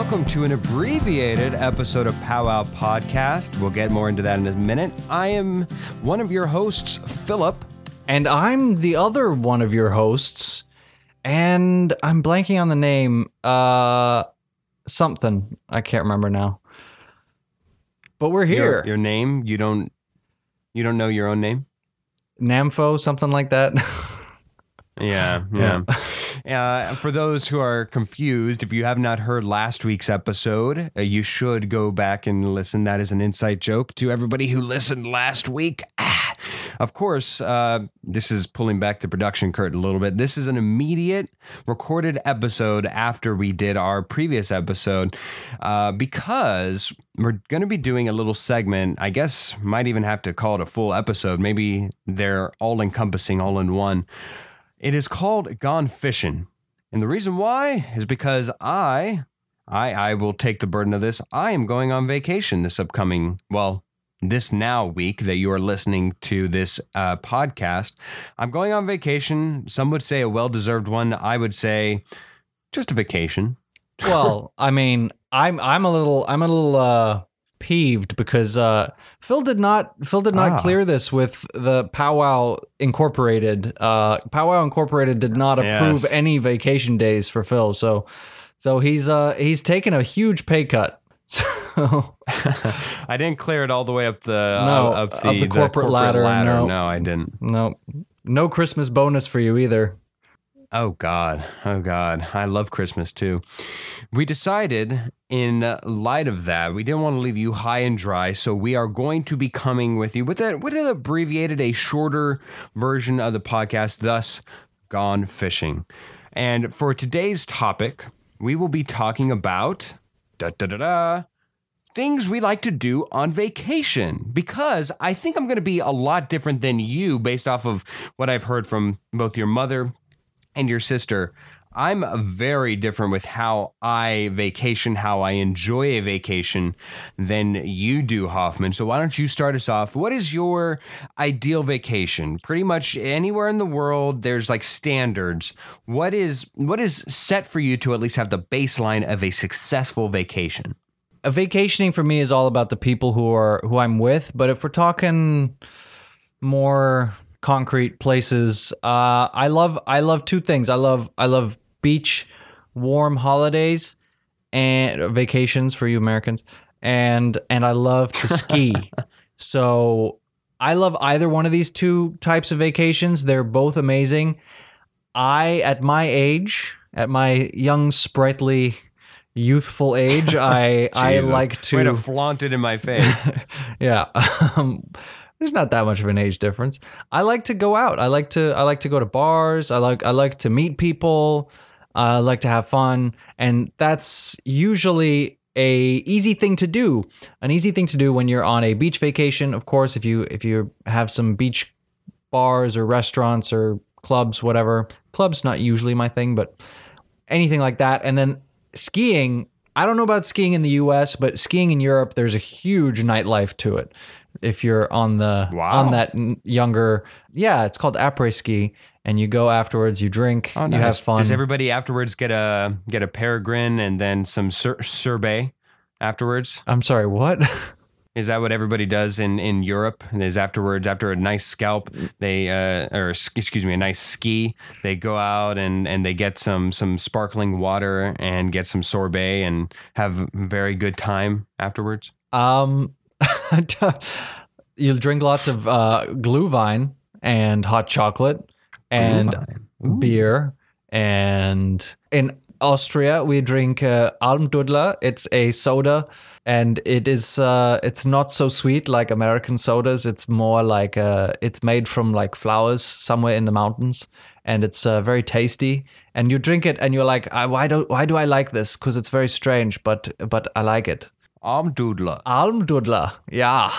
welcome to an abbreviated episode of Powwow Podcast. We'll get more into that in a minute. I am one of your hosts, Philip. And I'm the other one of your hosts, and I'm blanking on the name. Uh, something I can't remember now. But we're here. Your, your name? You don't. You don't know your own name? Namfo, something like that. Yeah, yeah. Uh, for those who are confused, if you have not heard last week's episode, uh, you should go back and listen. That is an inside joke to everybody who listened last week. Ah. Of course, uh, this is pulling back the production curtain a little bit. This is an immediate recorded episode after we did our previous episode uh, because we're going to be doing a little segment. I guess might even have to call it a full episode. Maybe they're all encompassing, all in one. It is called Gone Fishing. And the reason why is because I I I will take the burden of this. I am going on vacation this upcoming, well, this now week that you are listening to this uh, podcast. I'm going on vacation. Some would say a well-deserved one. I would say just a vacation. well, I mean, I'm I'm a little I'm a little uh peeved because uh, Phil did not Phil did not ah. clear this with the Powwow Incorporated. Uh, Powwow Incorporated did not approve yes. any vacation days for Phil, so so he's uh he's taken a huge pay cut. So I didn't clear it all the way up the uh, no, uh, up the, up the, corporate, corporate ladder. ladder. No. no, I didn't. No, no Christmas bonus for you either. Oh God, oh God, I love Christmas too. We decided, in light of that, we didn't want to leave you high and dry, so we are going to be coming with you with that with an abbreviated, a shorter version of the podcast. Thus, gone fishing. And for today's topic, we will be talking about da da da da things we like to do on vacation because I think I'm going to be a lot different than you based off of what I've heard from both your mother and your sister, I'm very different with how I vacation, how I enjoy a vacation than you do, Hoffman. So why don't you start us off? What is your ideal vacation? Pretty much anywhere in the world, there's like standards. What is what is set for you to at least have the baseline of a successful vacation? A vacationing for me is all about the people who are who I'm with. But if we're talking more concrete places. Uh, I love I love two things. I love I love beach, warm holidays, and vacations for you Americans, and and I love to ski. so I love either one of these two types of vacations. They're both amazing. I at my age, at my young sprightly youthful age, I I like to way to flaunt it in my face. yeah. Um, there's not that much of an age difference. I like to go out. I like to I like to go to bars. I like I like to meet people. I like to have fun, and that's usually a easy thing to do. An easy thing to do when you're on a beach vacation. Of course, if you if you have some beach bars or restaurants or clubs, whatever. Clubs not usually my thing, but anything like that. And then skiing. I don't know about skiing in the U.S., but skiing in Europe, there's a huge nightlife to it if you're on the wow. on that younger yeah it's called après ski and you go afterwards you drink oh, nice. you have fun does everybody afterwards get a get a peregrine and then some sur- sorbet afterwards i'm sorry what Is that what everybody does in, in Europe? Is afterwards, after a nice scalp, they uh, or excuse me, a nice ski, they go out and, and they get some some sparkling water and get some sorbet and have very good time afterwards. Um, you'll drink lots of uh, Glühwein and hot chocolate and beer. And in Austria, we drink uh, Almdudler. It's a soda, and it is uh, it's not so sweet like American sodas. It's more like uh, it's made from like flowers somewhere in the mountains, and it's uh, very tasty. And you drink it, and you're like, why do why do I like this? Because it's very strange, but but I like it. Almdudler. Almdudler. Yeah.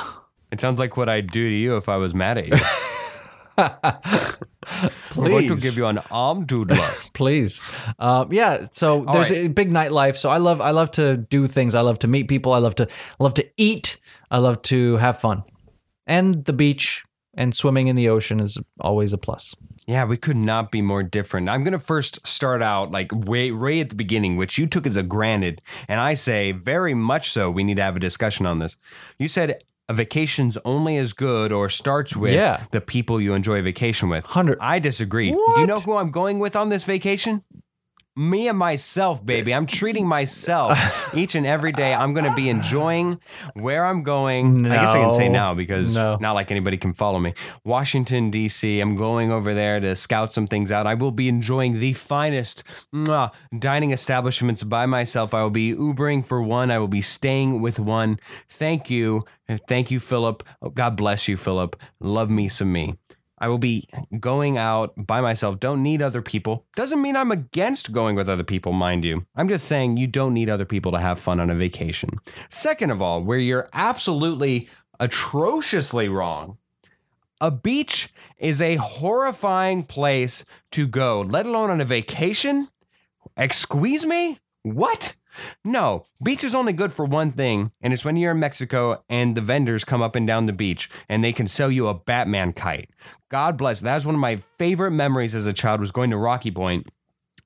It sounds like what I'd do to you if I was mad at you. Please. We're going to give you an Almdudler. Please. Um, yeah. So All there's right. a big nightlife. So I love I love to do things. I love to meet people. I love to I love to eat. I love to have fun. And the beach and swimming in the ocean is always a plus. Yeah, we could not be more different. I'm going to first start out like way, way at the beginning, which you took as a granted. And I say very much so. We need to have a discussion on this. You said a vacation's only as good or starts with Yeah. the people you enjoy vacation with. 100 I disagree. Do you know who I'm going with on this vacation? Me and myself, baby. I'm treating myself each and every day. I'm going to be enjoying where I'm going. I guess I can say now because No. not like anybody can follow me. Washington, D.C. I'm going over there to scout some things out. I will be enjoying the finest mwah, dining establishments by myself. I will be Ubering for one. I will be staying with one. Thank you. Thank you, Philip. Oh, God bless you, Philip. Love me some me. I will be going out by myself. Don't need other people. Doesn't mean I'm against going with other people, mind you. I'm just saying you don't need other people to have fun on a vacation. Second of all, where you're absolutely atrociously wrong, a beach is a horrifying place to go, let alone on a vacation. Excuse me? What? No, beach is only good for one thing, and it's when you're in Mexico and the vendors come up and down the beach and they can sell you a Batman kite. God bless. That was one of my favorite memories as a child was going to Rocky Point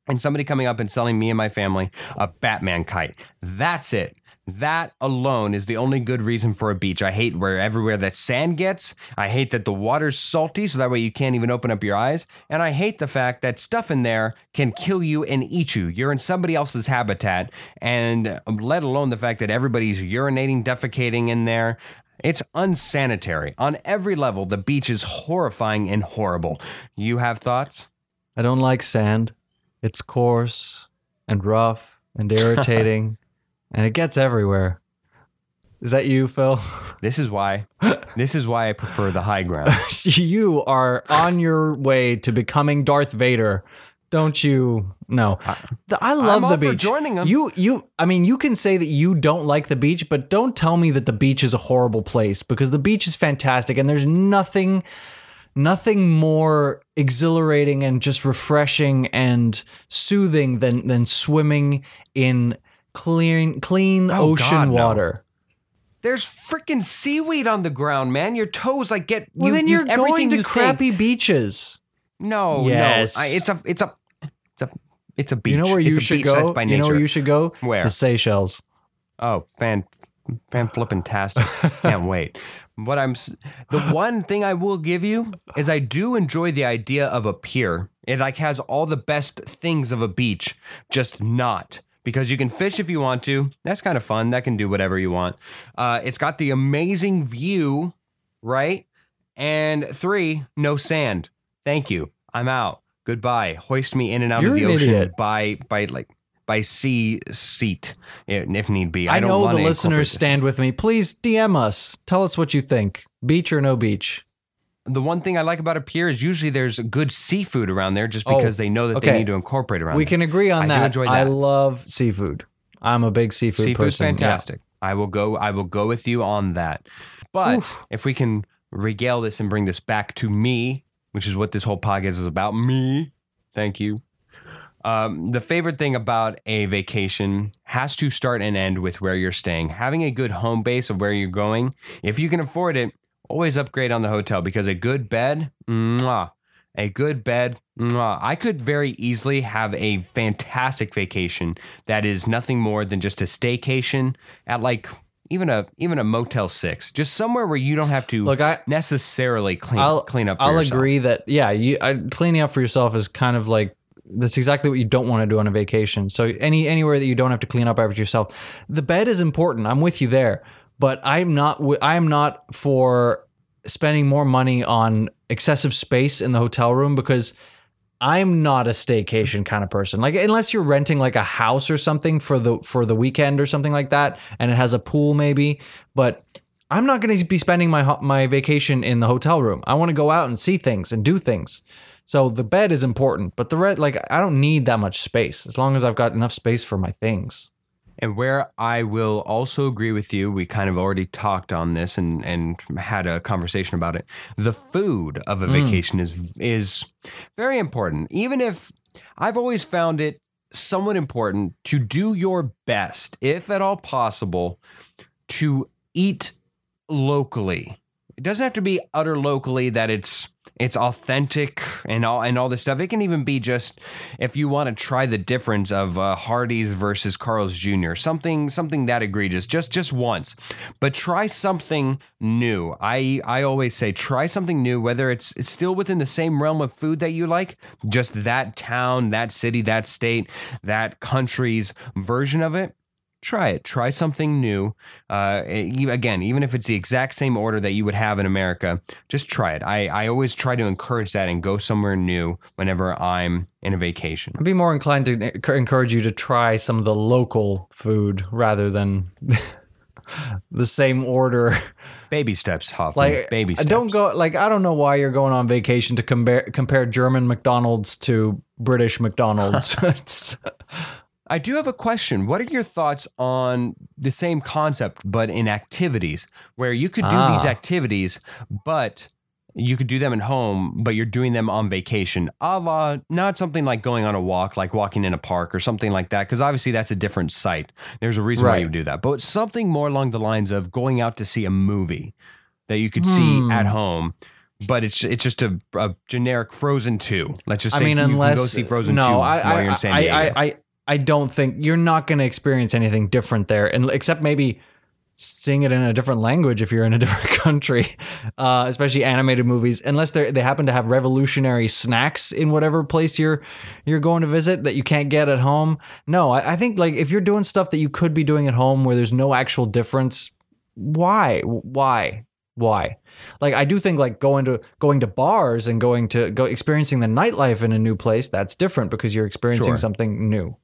and somebody coming up and selling me and my family a Batman kite. That's it. That alone is the only good reason for a beach. I hate where everywhere that sand gets. I hate that the water's salty, so that way you can't even open up your eyes. And I hate the fact that stuff in there can kill you and eat you. You're in somebody else's habitat, and let alone the fact that everybody's urinating, defecating in there. It's unsanitary. On every level, the beach is horrifying and horrible. You have thoughts? I don't like sand. It's coarse and rough and irritating, and it gets everywhere. Is that you, Phil? This is why. this is why I prefer the high ground. you are on your way to becoming Darth Vader. Don't you? No, The- I love all the for beach. joining 'em. You, you. I mean, you can say that you don't like the beach, but don't tell me that the beach is a horrible place because the beach is fantastic, and there's nothing, nothing more exhilarating and just refreshing and soothing than than swimming in clean, clean Oh, ocean God, no. water. There's freaking seaweed on the ground, man. Your toes like get. Well, you- then you- you're everything going to you think- crappy beaches. No, Yes. no. I, it's a. It's a. It's a. It's a beach. You know where you it's should go? By you know where you should go? It's Where? the Seychelles. Oh, fan, fan flipping tastic. Can't wait. What I'm the one thing I will give you is I do enjoy the idea of a pier. It like has all the best things of a beach, just not because you can fish if you want to. That's kind of fun. That can do whatever you want. Uh, it's got the amazing view, right? And three, no sand. Thank you. I'm out. Goodbye. Hoist me in and out You're of the an ocean idiot. by by like by sea seat if need be. I, I, don't know want the listeners stand with me. Please DM us. Tell us what you think. Beach or no beach? The one thing I like about a pier is usually there's good seafood around there just Oh, because they know that okay. they need to incorporate around We there. can agree on I that. enjoy I love seafood. I'm a big seafood Seafood's person. Yeah. fantastic. I will go I will go with you on that. But Oof. if we can regale this and bring this back to me, which is what this whole podcast is about, me. Thank you. Um, the favorite thing about a vacation has to start and end with where you're staying. Having a good home base of where you're going, if you can afford it, always upgrade on the hotel because a good bed, mwah, a good bed, mwah. I could very easily have a fantastic vacation that is nothing more than just a staycation at like even a even a Motel Six, just somewhere where you don't have to Look, I necessarily clean I'll clean up. For I'll yourself. agree that yeah, you I, cleaning up for yourself is kind of like that's exactly what you don't want to do on a vacation. So any anywhere that you don't have to clean up after yourself, the bed is important. I'm with you there, but I'm not. I'm not for spending more money on excessive space in the hotel room because I'm not a staycation kind of person. Like unless you're renting like a house or something for the for the weekend or something like that, and it has a pool maybe, but. I'm not going to be spending my my vacation in the hotel room. I want to go out and see things and do things. So the bed is important, but the red like I don't need that much space as long as I've got enough space for my things. And where I will also agree with you, we kind of already talked on this and, and had a conversation about it. The food of a Mm. vacation is is very important. Even if I've always found it somewhat important to do your best, if at all possible, to eat locally. It doesn't have to be utter locally that it's it's authentic and all and all this stuff. It can even be just if you want to try the difference of uh, Hardee's versus Carl's Jr. Something something that egregious, just just once, but try something new. I I always say try something new, whether it's it's still within the same realm of food that you like, just that town, that city, that state, that country's version of it try it. Try something new. Uh, again, even if it's the exact same order that you would have in America, just try it. I, I always try to encourage that and go somewhere new whenever I'm in a vacation. I'd be more inclined to encourage you to try some of the local food rather than the same order. Baby steps, Hoffman. Like baby steps. Don't go like I don't know why you're going on vacation to compare compare German McDonald's to British McDonald's. I do have a question. What are your thoughts on the same concept, but in activities, where you could do ah. these activities, but you could do them at home, but you're doing them on vacation, a la not something like going on a walk, like walking in a park or something like that, because obviously that's a different site. There's a reason right. why you do that, but something more along the lines of going out to see a movie that you could hmm. see at home but it's it's just a, a, generic Frozen two. Let's just say I mean, you unless, can go see Frozen no, two I, while I, you're in San Diego. I, I, I don't think you're not going to experience anything different there, and except maybe seeing it in a different language if you're in a different country, uh, especially animated movies, unless they they happen to have revolutionary snacks in whatever place you're you're going to visit that you can't get at home. No, I, I think like if you're doing stuff that you could be doing at home where there's no actual difference, why, why, why? Like I do think like going to going to bars and going to go experiencing the nightlife in a new place that's different because you're experiencing sure. something new.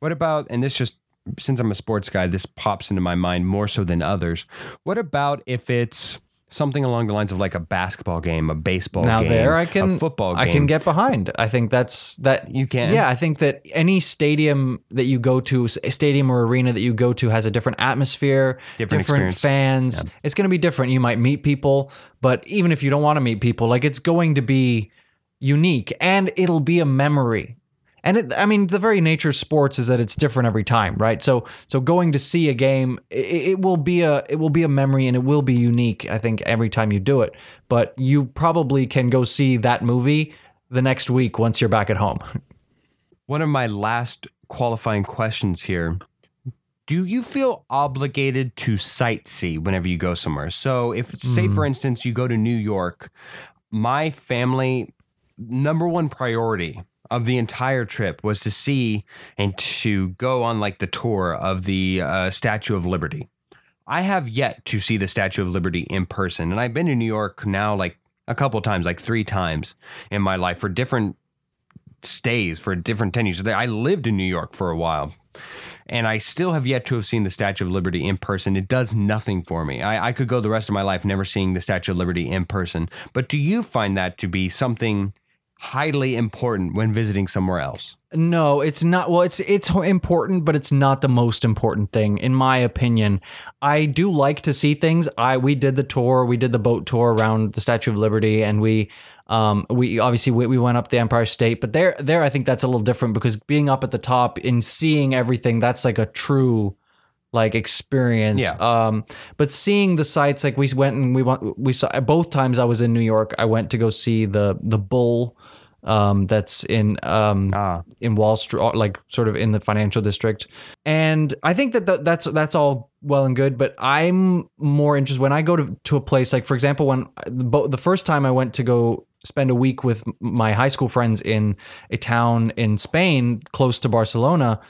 What about, and this just, since I'm a sports guy, this pops into my mind more so than others. What about if it's something along the lines of like a basketball game, a baseball now game, there I can, a football game? I can get behind. I think that's that. You can? Yeah, I think that any stadium that you go to, a stadium or arena that you go to has a different atmosphere, different, different fans. Yeah. It's going to be different. You might meet people, but even if you don't want to meet people, like it's going to be unique and it'll be a memory and it, I mean, the very nature of sports is that it's different every time, right? So, so going to see a game, it, it, will be a it will be a memory, and it will be unique. I think every time you do it, but you probably can go see that movie the next week once you're back at home. One of my last qualifying questions here: Do you feel obligated to sightsee whenever you go somewhere? So, if say mm. for instance you go to New York, my family number one priority of the entire trip was to see and to go on like the tour of the uh, Statue of Liberty. I have yet to see the Statue of Liberty in person, and I've been to New York now like a couple times, like three times in my life for different stays for different tenures. I lived in New York for a while, and I still have yet to have seen the Statue of Liberty in person. It does nothing for me. I, I could go the rest of my life never seeing the Statue of Liberty in person. But do you find that to be something highly important when visiting somewhere else. No, it's not. Well, it's it's important, but it's not the most important thing, in my opinion. I do like to see things. I we did the tour, we did the boat tour around the Statue of Liberty, and we um we obviously we, we went up the Empire State, but there there I think that's a little different because being up at the top and seeing everything, that's like a true like experience. Yeah. Um, but seeing the sights, like we went and we went, we saw both times I was in New York. I went to go see the the bull um, that's in um, ah. in Wall Street, like sort of in the financial district. And I think that th- that's that's all well and good, but I'm more interested when I go to to a place like, for example, when the first time I went to go spend a week with my high school friends in a town in Spain close to Barcelona.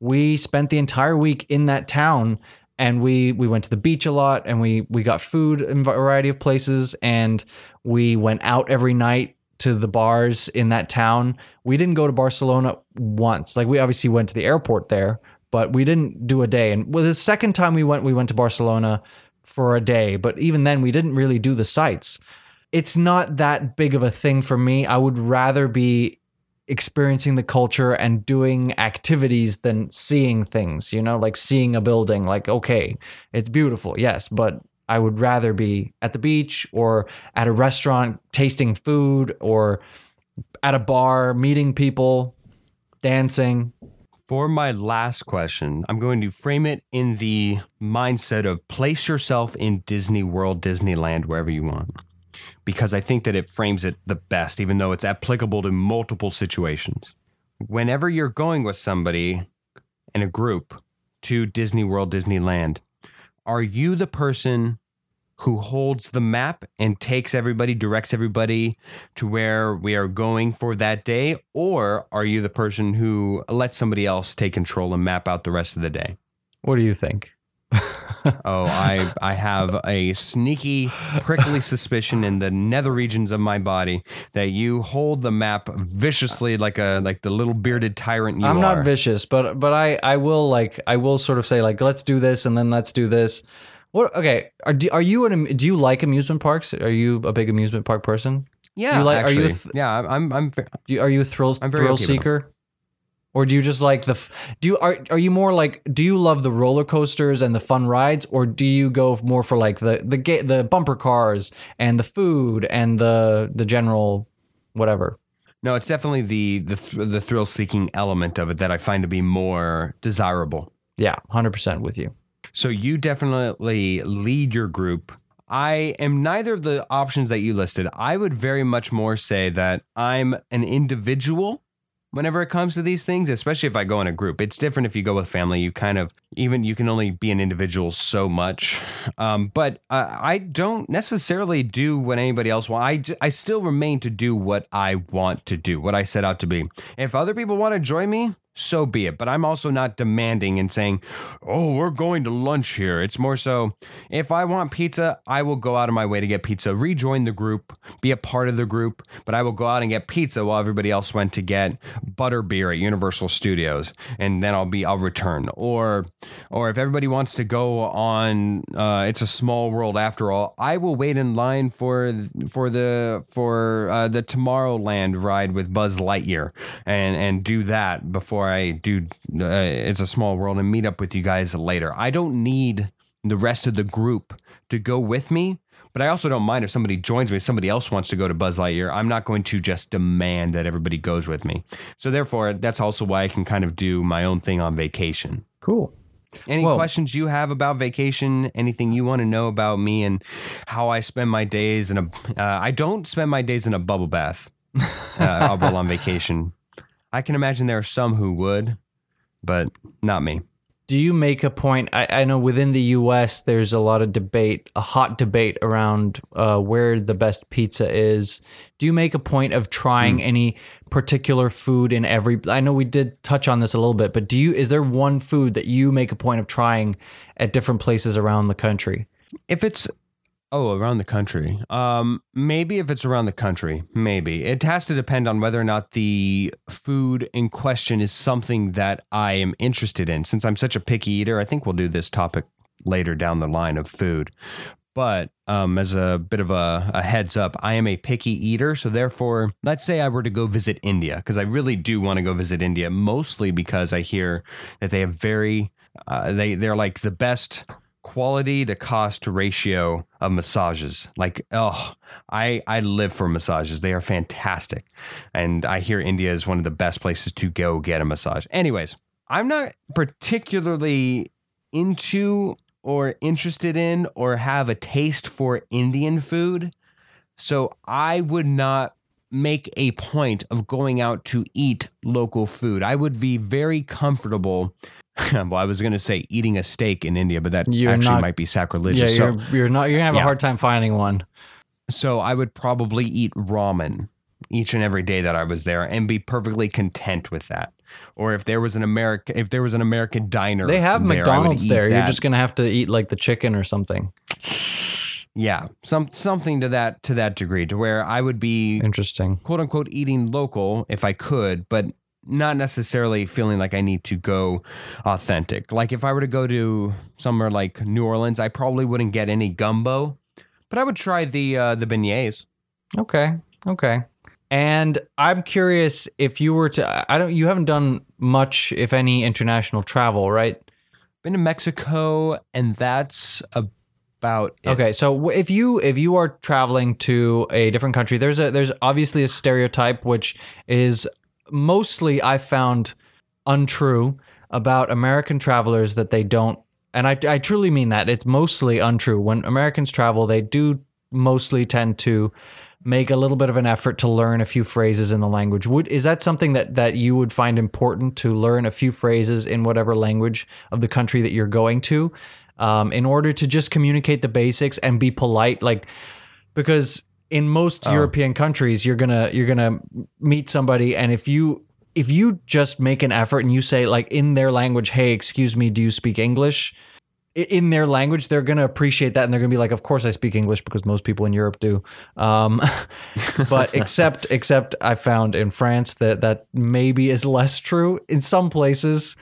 We spent the entire week in that town and we we went to the beach a lot and we we got food in a variety of places and we went out every night to the bars in that town. We didn't go to Barcelona once. Like we obviously went to the airport there, but we didn't do a day. And well, the second time we went, we went to Barcelona for a day, but even then we didn't really do the sights. It's not that big of a thing for me. I would rather be experiencing the culture and doing activities than seeing things, you know, like seeing a building like okay, it's beautiful. Yes, but I would rather be at the beach or at a restaurant tasting food or at a bar meeting people, dancing. For my last question, I'm going to frame it in the mindset of place yourself in Disney World, Disneyland, wherever you want. Because I think that it frames it the best, even though it's applicable to multiple situations. Whenever you're going with somebody in a group to Disney World, Disneyland, are you the person who holds the map and takes everybody, directs everybody to where we are going for that day? Or are you the person who lets somebody else take control and map out the rest of the day? What do you think? Oh, I I have a sneaky, prickly suspicion in the nether regions of my body that you hold the map viciously like a like the little bearded tyrant you I'm are. not vicious, but but I I will like I will sort of say like let's do this and then let's do this. What okay? Are do, are you an do you like amusement parks? Are you a big amusement park person? yeah, you like- are you actually. a th- yeah, I'm I'm you, are you a thrill I'm thrill okay seeker? Or do you just like the do you are are you more like do you love the roller coasters and the fun rides or do you go more for like the the ga- the bumper cars and the food and the the general whatever? No, it's definitely the the th- the thrill seeking element of it that I find to be more desirable. Yeah, 100% with you. So you definitely lead your group. I am neither of the options that you listed. I would very much more say that I'm an individual whenever it comes to these things, especially if I go in a group. It's different if you go with family. You kind of even you can only be an individual so much. Um, but uh, I don't necessarily do what anybody else wants. I still remain to do what I want to do, what I set out to be. If other people want to join me, so be it. But I'm also not demanding and saying, oh, we're going to lunch here. It's more so if I want pizza, I will go out of my way to get pizza, rejoin the group, be a part of the group, but I will go out and get pizza while everybody else went to get butter beer at Universal Studios. And then I'll be, I'll return. Or, or if everybody wants to go on, uh, it's a small world after all, I will wait in line for, for the, for uh, the Tomorrowland ride with Buzz Lightyear and, and do that before I do, uh, it's a small world and meet up with you guys later. I don't need the rest of the group to go with me. But I also don't mind if somebody joins me, if somebody else wants to go to Buzz Lightyear. I'm not going to just demand that everybody goes with me. So therefore, that's also why I can kind of do my own thing on vacation. Cool. Any questions you have about vacation? Anything you want to know about me and how I spend my days in a? Uh, I don't spend my days in a bubble bath uh, while on vacation. I can imagine there are some who would, but not me. Do you make a point? I, I know within the U.S. there's a lot of debate, a hot debate around uh, where the best pizza is. Do you make a point of trying any particular food in every? I know we did touch on this a little bit, but do you? Is there one food that you make a point of trying at different places around the country? If it's oh around the country, um, maybe if it's around the country, maybe it has to depend on whether or not the food in question is something that I am interested in. Since I'm such a picky eater, I think we'll do this topic later down the line of food. But um, as a bit of a, a heads up, I am a picky eater. So, therefore, let's say I were to go visit India, because I really do want to go visit India, mostly because I hear that they have very, uh, they, they're like the best quality to cost ratio of massages. Like, oh, I, I live for massages. They are fantastic. And I hear India is one of the best places to go get a massage. Anyways, I'm not particularly into or interested in or have a taste for Indian food. So I would not make a point of going out to eat local food. I would be very comfortable. well, I was going to say eating a steak in India, but that You're actually not- might be Yeah, sacrilegious. you're you're not you're gonna have Yeah. a hard time finding one. so I would probably eat ramen each and every day that I was there and be perfectly content with that. Or if there was an American, if there was an American diner, They have there, McDonald's there. You're just gonna have to eat like the chicken or something. yeah, some something to that to that degree, to where I would be Interesting. quote unquote eating local if I could, but not necessarily feeling like I need to go authentic. Like if I were to go to somewhere like New Orleans, I probably wouldn't get any gumbo, but I would try the uh, the beignets. Okay. Okay. And I'm curious if you were to I don't you haven't done much if any international travel, right? Been to Mexico, and that's about it. Okay, so if you if you are traveling to a different country, there's a there's obviously a stereotype which is mostly I found untrue about American travelers that they don't, and I, I truly mean that. It's mostly untrue. When Americans travel, they do mostly tend to make a little bit of an effort to learn a few phrases in the language. Would is that something that that you would find important to learn a few phrases in whatever language of the country that you're going to, um, in order to just communicate the basics and be polite, like because in most European countries you're gonna you're gonna meet somebody and if you if you just make an effort and you say like in their language, hey, excuse me, do you speak English? In their language, they're gonna appreciate that, and they're gonna be like, "Of course, I speak English because most people in Europe do." Um, but except, except I found in France that that maybe is less true. In some places,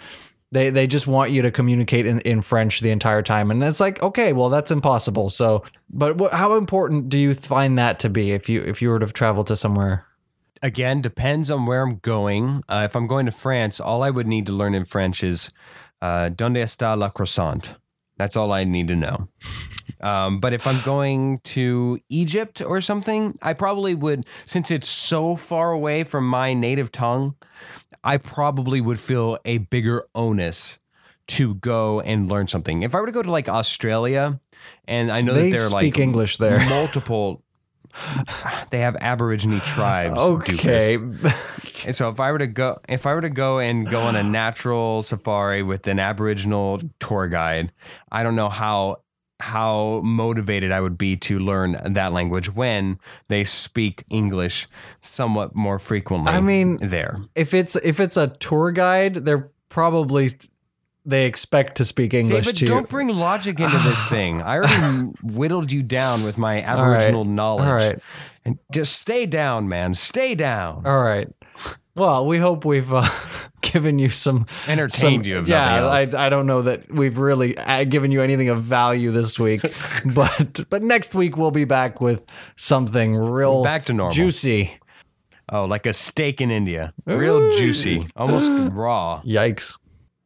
they they just want you to communicate in, in French the entire time, and it's like, okay, well, that's impossible. So, but what, how important do you find that to be if you if you were to travel to somewhere? Again, depends on where I'm going. Uh, if I'm going to France, all I would need to learn in French is uh, "Donde está la croissant?" That's all I need to know. Um, but if I'm going to Egypt or something, I probably would, since it's so far away from my native tongue, I probably would feel a bigger onus to go and learn something. If I were to go to like Australia, and I know They that they're speak like English there. multiple. They have Aborigine tribes. Okay, And so if I were to go, if I were to go and go on a natural safari with an Aboriginal tour guide, I don't know how how motivated I would be to learn that language when they speak English somewhat more frequently. I mean, there. if it's if it's a tour guide, they're probably they expect to speak English David, to don't bring logic into this thing. I already whittled you down with my Aboriginal knowledge. All right. And just stay down, man. Stay down. All right. Well, we hope we've uh, given you some Entertained some- you, yeah. I, I don't know that we've really uh, given you anything of value this week, but but next week we'll be back with something real Back to normal. juicy. Oh, like a steak in India. Real juicy, almost raw. Yikes!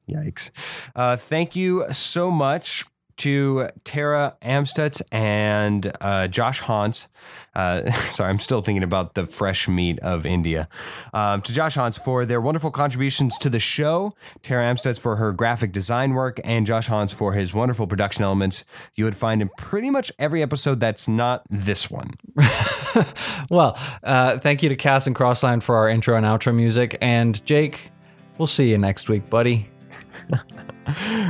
Yikes. Uh, thank you so much to Tara Amstutz and uh, Josh Hans. Uh, sorry, I'm still thinking about the fresh meat of India. Um, to Josh Hans for their wonderful contributions to the show, Tara Amstutz for her graphic design work, and Josh Hans for his wonderful production elements you would find in pretty much every episode that's not this one. Well, uh, thank you to Cass and Crossline for our intro and outro music, and Jake, we'll see you next week, buddy.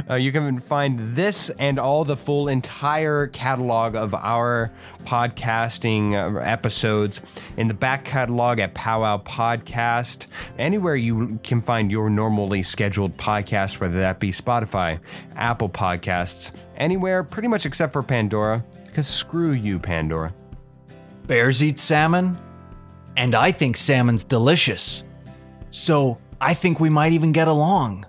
Uh, you can find this and all the full entire catalog of our podcasting uh, episodes in the back catalog at Powwow Podcast. Anywhere you can find your normally scheduled podcast, whether that be Spotify, Apple Podcasts, anywhere pretty much except for Pandora, because screw you, Pandora. Bears eat salmon, and I think salmon's delicious. So I think we might even get along.